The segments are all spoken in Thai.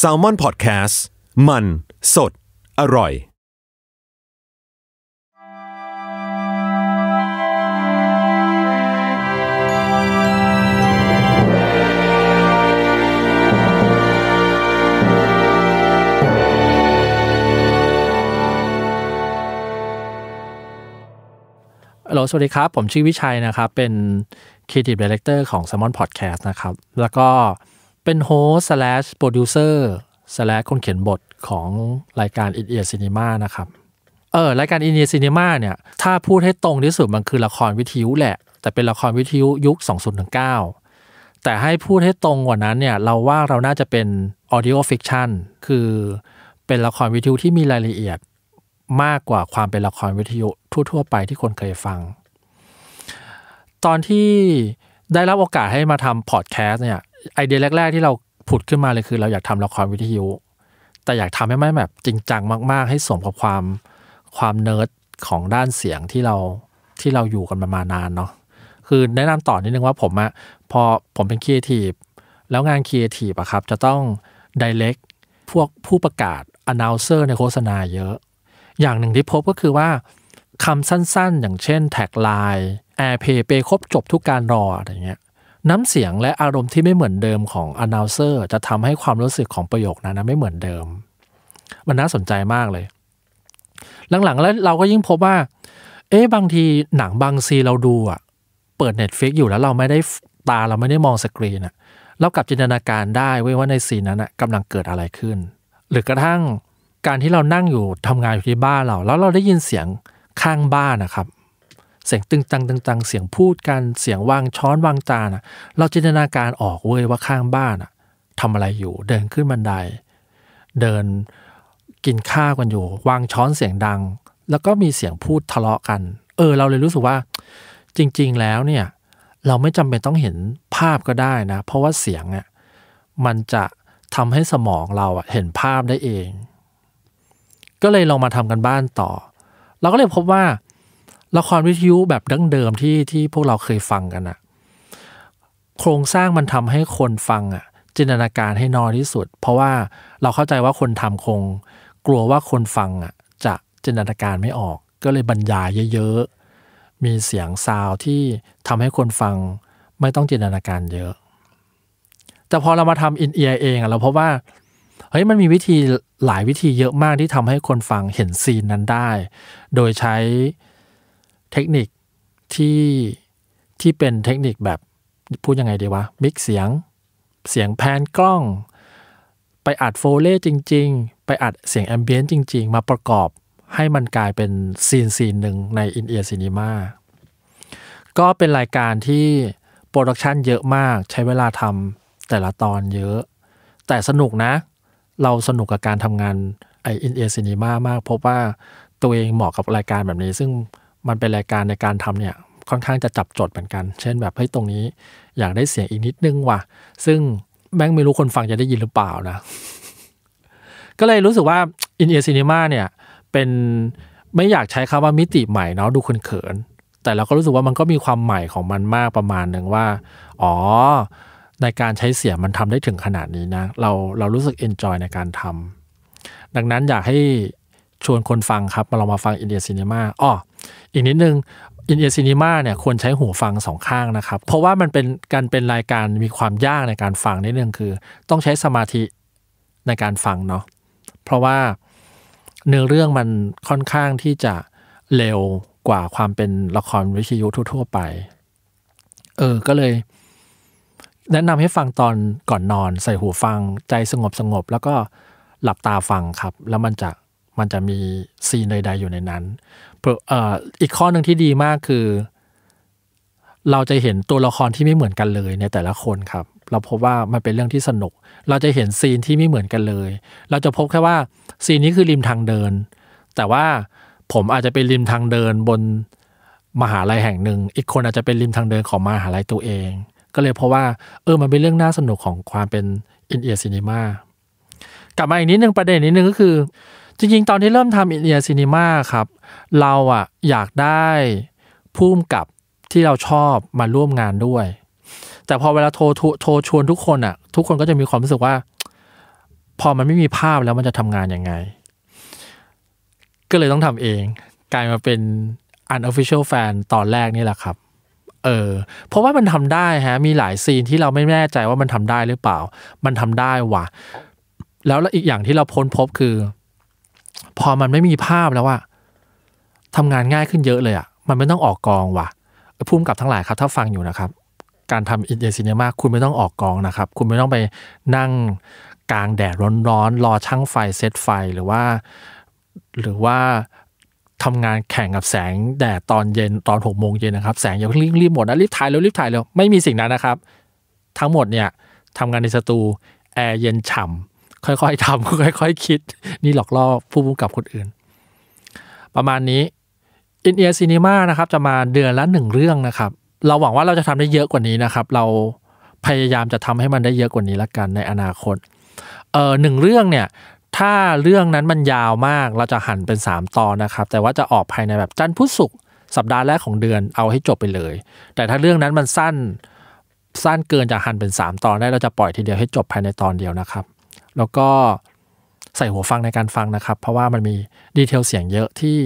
S a l ม o n PODCAST มัน สด อร่อย ฮัลโหลสวัสดีครับ ผมชื่อวิชัยนะครับ เป็น Creative Director ของ s ซ m o n Podcast นะครับ แล้วก็ เป็นโฮสต์ slash producer slash คนเขียนบทของรายการ i n e a r Cinema นะครับเออรายการ i n e a r Cinema เนี่ยถ้าพูดให้ตรงที่สุดมันคือละครวิทยุแหละ แต่เป็นละครวิทยุยุค 2019 แต่ให้พูดให้ตรงกว่านั้นเนี่ยเราว่าเราน่าจะเป็น audio fiction คือเป็นละครวิทยุที่มีรายละเอียดมากกว่าความเป็นละครวิทยุทั่ว ๆ ไปที่คนเคยฟัง ตอนที่ได้รับโอกาสให้มาทำพอดแคสต์เนี่ย ไอเดียแรก ๆ ที่เราผุดขึ้นมาเลยคือ เราอยากทำละครวิทยุ แต่อยากทำให้มันแบบจริงจังมากๆ ให้สมกับความความเนิร์ดของด้านเสียงที่เราที่เราอยู่กันมามานานเนาะคือแนะนำต่อนิดนึงว่าผมอะพอผมเป็นครีเอทีฟแล้วงานครีเอทีฟอะครับ จะต้องดิเ c กพวกผู้ประกาศ announcer ในโฆษณาเยอะ อย่างหนึ่งที่พบก็คือว่าคำสั้นๆ อย่างเช่นแท็กไลน์แอร์เพย์เปครบจบทุกการรออะไรเงี้ย น้ำเสียงและอารมณ์ที่ไม่เหมือนเดิมของ announcer จะทำให้ความรู้สึกของประโยคนั้นไม่เหมือนเดิม มันน่าสนใจมากเลย หลังๆ แล้วเราก็ยิ่งพบว่า เอ๊ะบางทีหนังบางซีเราดูอะ เปิด Netflix อยู่แล้วเราไม่ได้ตาเราไม่ได้มองสกรีนอะเรากลับจินตนาการได้เว้ว่าในซีนนั้นอะกำลังเกิดอะไรขึ้น หรือกระทั่งการที่เรานั่งอยู่ทำงานอยู่ที่บ้านเรา แล้วเราได้ยินเสียงข้างบ้านนะครับ เสียงตึงตังตึงตังเสียงพูดกันเสียงวางช้อนวางจานอะเราจินตนาการออกเว้ยว่าข้างบ้านอะทำอะไรอยู่เดินขึ้นบันได เดินกินข้าวกันอยู่ วางช้อนเสียงดัง แล้วก็มีเสียงพูดทะเลาะกัน เออ เราเลยรู้สึกว่า จริง ๆ แล้วเนี่ย เราไม่จำเป็นต้องเห็นภาพก็ได้นะ เพราะว่าเสียงอะมันจะทำให้สมองเราเห็นภาพได้เอง ก็เลยลองมาทำกันบ้านต่อ เราก็เลยพบว่า ละครวิทยุแบบดั้งเดิมที่ที่พวกเราเคยฟังกันอะโครงสร้างมันทำให้คนฟังอะจินตนาการให้น้อยที่สุด เพราะว่าเราเข้าใจว่าคนทำคง กลัวว่าคนฟังอะจะจินตนาการไม่ออก ก็เลยบรรยายเยอะๆ มีเสียงซาวที่ทำให้คนฟังไม่ต้องจินตนาการเยอะ แต่พอเรามาทำอินเอียเองอะเราพบว่าเฮ้ยมันมีวิธีหลายวิธีเยอะมากที่ทำให้คนฟังเห็นซีนนั้นได้ โดยใช้ เทคนิคที่ที่เป็นเทคนิคแบบพูดยังไงดีวะ มิกเสียงเสียง pan กล้อง ไปอัด foley จริง ๆ ไปอัดเสียง ambient จริง ๆ มาประกอบให้มันกลายเป็น scene scene หนึ่งใน In-Ear Cinema ก็เป็นรายการที่ production เยอะมากใช้เวลาทำแต่ละตอนเยอะ แต่สนุกนะ เราสนุกกับการทำงานไอ In-Ear Cinema มาก พบว่าตัวเองเหมาะกับรายการแบบนี้ ซึ่ง มันเป็นรายการในการทำเนี่ยค่อนข้างจะจับจดเหมือนกัน เช่นแบบเฮ้ยตรงนี้อยากได้เสียงอีกนิดนึงว่ะ ซึ่งแม่งไม่รู้คนฟังจะได้ยินหรือเปล่านะ ก็เลยรู้สึกว่าอินเอียร์ซีนีมาเนี่ยเป็นไม่อยากใช้คำว่ามิติใหม่เนาะดูคนเขินแต่เราก็รู้สึกว่ามันก็มีความใหม่ของมันมากประมาณหนึ่งว่า อ๋อ ในการใช้เสียงมันทำได้ถึงขนาดนี้นะ เราเรารู้สึกเอนจอยในการทำดังนั้นอยากให้ชวนคนฟังครับ มาลองมาฟังอินเดียซีนีมาอ๋อ อีกนิดนึงอินเอียร์ซีนีมาเนี่ยควรใช้หูฟังสองข้างนะครับ เพราะว่ามันเป็นการเป็นรายการมีความยากในการฟังนิดนึงคือ ต้องใช้สมาธิในการฟังเนาะเพราะว่าเนื้อเรื่องมันค่อนข้างที่จะเร็วกว่าความเป็นละครวิทยุทั่ว ๆ ไป เออ ก็เลย แนะนำให้ฟังตอนก่อนนอน ใส่หูฟังใจสงบสงบแล้วก็หลับตาฟังครับ แล้วมันจะ มันจะมีซีนใด ๆ อยู่ในนั้นเอ่ออีกข้อหนึ่งที่ดีมากคือ เราจะเห็นตัวละครที่ไม่เหมือนกันเลยในแต่ละคนครับ เราพบว่ามันเป็นเรื่องที่สนุก เราจะเห็นซีนที่ไม่เหมือนกันเลย เราจะพบแค่ว่าซีนนี้คือริมทางเดิน แต่ว่าผมอาจจะเป็นริมทางเดินบนมหาลัยแห่งหนึ่ง อีกคนอาจจะเป็นริมทางเดินของมหาลัยตัวเอง ก็เลยเพราะว่าเออมันเป็นเรื่องน่าสนุกของความเป็นอินเอียร์ซีนีมากลับมาอีกนิดนึงประเด็นนิดนึงก็คือ จริงๆ ตอนที่เริ่มทำอินเอียซีนีมาครับ เราอะอยากได้พุ่มกับที่เราชอบมาร่วมงานด้วย แต่พอเวลาโทรโทรชวนทุกคนอะทุกคนก็จะมีความรู้สึกว่า พอมันไม่มีภาพแล้วมันจะทำงานยังไง ก็เลยต้องทำเอง กลายมาเป็น unofficial fan ตอนแรกนี่แหละครับเออเพราะว่ามันทำได้ฮะ มีหลายซีนที่เราไม่แน่ใจว่ามันทำได้หรือเปล่า มันทำได้ว่ะ แล้วอีกอย่างที่เราพ้นพบคือ พอมันไม่มีภาพแล้วอะทำงานง่ายขึ้นเยอะเลยอะมันไม่ต้องออกกองว่ะพุ่มกับทั้งหลายครับ ถ้าฟังอยู่นะครับ การทำอินเดียซีเนมาคุณไม่ต้องออกกองนะครับ คุณไม่ต้องไปนั่งกลางแดดร้อนๆรอช่างไฟเซตไฟหรือว่า หรือว่าทำงานแข่งกับแสงแดดตอนเย็นตอนหกโมงเย็นนะครับ แสงอย่าเพิ่งรีบหมดนะรีบถ่ายเร็วรีบถ่ายเร็วไม่มีสิ่งนั้นนะครับ ทั้งหมดเนี่ยทำงานในสตูแอร์เย็นฉ่ำ ค่อยๆทำค่อยๆคิด นี่หลอกล่อผู้พุ่กับคนอื่น ประมาณนี้อินเอียร์ซีนีมานะครับ จะมาเดือนละหนึ่งเรื่องนะครับ เราหวังว่าเราจะทำได้เยอะกว่านี้นะครับ เราพยายามจะทำให้มันได้เยอะกว่านี้ละกันในอนาคตเออหนึ่งเรื่องเนี่ยถ้าเรื่องนั้นมันยาวมากเราจะหั่นเป็น 3 ตอนนะครับ แต่ว่าจะออกภายในแบบจันทร์พุธศุกร์สัปดาห์แรกของเดือนเอาให้จบไปเลย แต่ถ้าเรื่องนั้นมันสั้นสั้นเกินจะหั่นเป็น 3 ตอนได้เราจะปล่อยทีเดียวให้จบภายในตอนเดียวนะครับ แล้วก็ใส่หูฟังในการฟังนะครับ เพราะว่ามันมี detail เสียงเยอะที่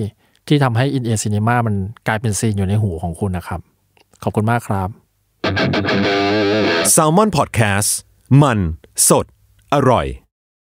ที่ทำให้ In-Ear Cinema มันกลายเป็น scene อยู่ในหูของคุณนะครับ ขอบคุณมากครับ s a l ม o n PODCAST มัน สด อร่อย